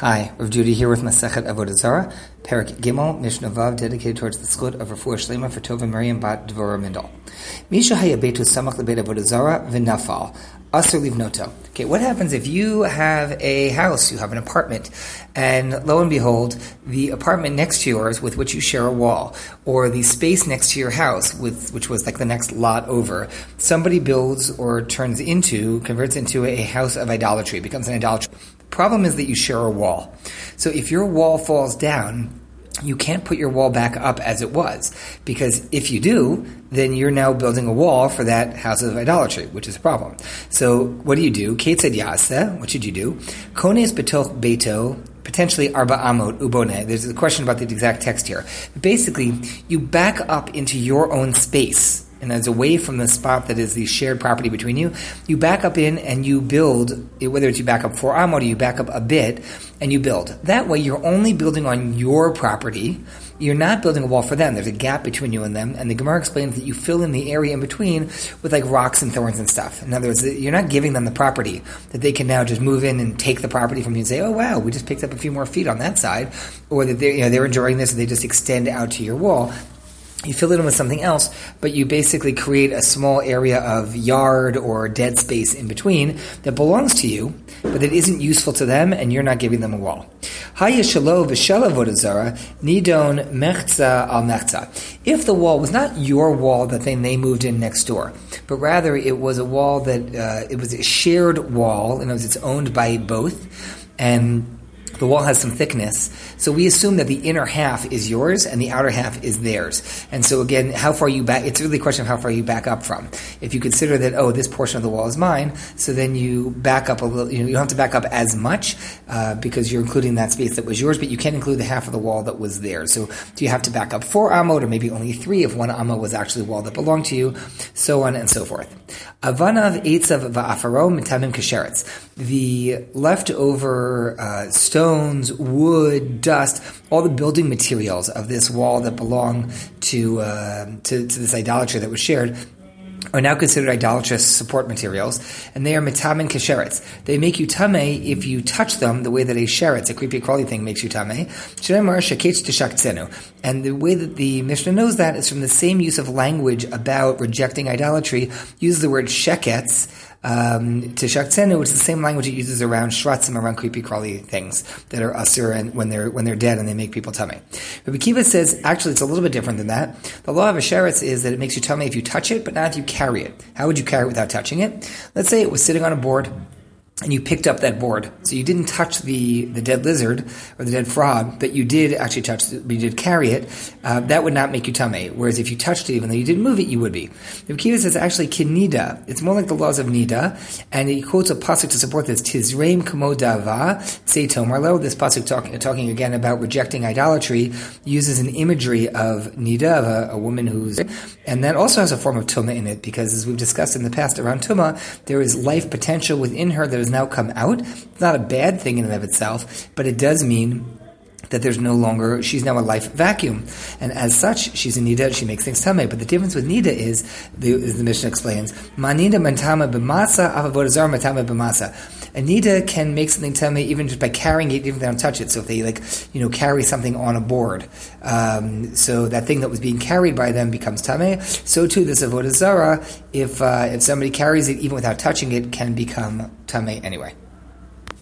Hi, Rav Judy here with Masechet Avodah Zarah, Perek Gimel, Mishnah Vav, dedicated towards the schut of Refuah Shlema for Tova Miriam Bat Dvorah Mindel. Samach V'Nafal. Okay, what happens if you have a house, you have an apartment, and lo and behold, the apartment next to yours with which you share a wall, or the space next to your house, with which was like the next lot over, somebody builds or turns into, converts into a house of idolatry, becomes an idolatry. Problem is that you share a wall. So if your wall falls down, you can't put your wall back up as it was. Because if you do, then you're now building a wall for that house of idolatry, which is a problem. So what do you do? Keitzad ya'aseh. What should you do? Kones betoch beto, potentially arba amot ubone. There's a question about the exact text here. Basically, you back up into your own space and as away from the spot that is the shared property between you, you back up in and you build, whether it's you back up four amot or you back up a bit, and you build. That way you're only building on your property. You're not building a wall for them. There's a gap between you and them, and the Gemara explains that you fill in the area in between with like rocks and thorns and stuff. In other words, you're not giving them the property that they can now just move in and take the property from you and say, "Oh wow, we just picked up a few more feet on that side," or that they're you know they're enjoying this and they just extend out to your wall you fill it in with something else, but you basically create a small area of yard or dead space in between that belongs to you, but that isn't useful to them, and you're not giving them a wall. nidon al. If the wall was not your wall that then they moved in next door, but rather it was a wall that uh, it was a shared wall, and it was it's owned by both, and the wall has some thickness, so we assume that the inner half is yours and the outer half is theirs. And so again, how far you back, it's really a question of how far you back up from. If you consider that, oh, this portion of the wall is mine, so then you back up a little, you, know, you don't have to back up as much, uh, because you're including that space that was yours, but you can't include the half of the wall that was theirs. So do you have to back up four amot or maybe only three if one amot was actually a wall that belonged to you, so on and so forth. Avanav eitzav va'afaro mitamim kasheretz. The leftover uh, stones, wood, dust, all the building materials of this wall that belong to, uh, to, to this idolatry that was shared are now considered idolatrous support materials, and they are metam and kesheretz. They make you tame if you touch them the way that a sheretz, a creepy crawly thing, makes you tame. And the way that the Mishnah knows that is from the same use of language about rejecting idolatry, uses the word sheketz, um, to shaktzenu, which is the same language it uses around shratzim, around creepy crawly things that are asur and when they're when they're dead and they make people tummy. Rabbi Akiva says actually it's a little bit different than that. The law of Asheretz is that it makes you tummy if you touch it, but not if you carry it. How would you carry it without touching it? Let's say it was sitting on a board and you picked up that board. So you didn't touch the, the dead lizard or the dead frog, but you did actually touch, the, you did carry it. Uh, that would not make you tame. Whereas if you touched it, even though you didn't move it, you would be. The Akiva says actually kinida. It's more like the laws of nida, and he quotes a pasuk to support this. Tizreim kamodava say tomarlo. This pasuk talking talking again about rejecting idolatry uses an imagery of nida of a, a woman who's, and that also has a form of tuma in it because as we've discussed in the past around tuma, there is life potential within her that is has now come out. It's not a bad thing in and of itself, but it does mean that there's no longer, she's now a life vacuum. And as such, she's a nida, she makes things tame. But the difference with nida is, the, as the Mishnah explains, manida mantama b'masa, avodah matama b'masa. A nida can make something tame even just by carrying it, even if they don't touch it. So if they like, you know, carry something on a board, um, so that thing that was being carried by them becomes tame. So too, this avodah zara, if uh, if somebody carries it even without touching it, can become tame anyway.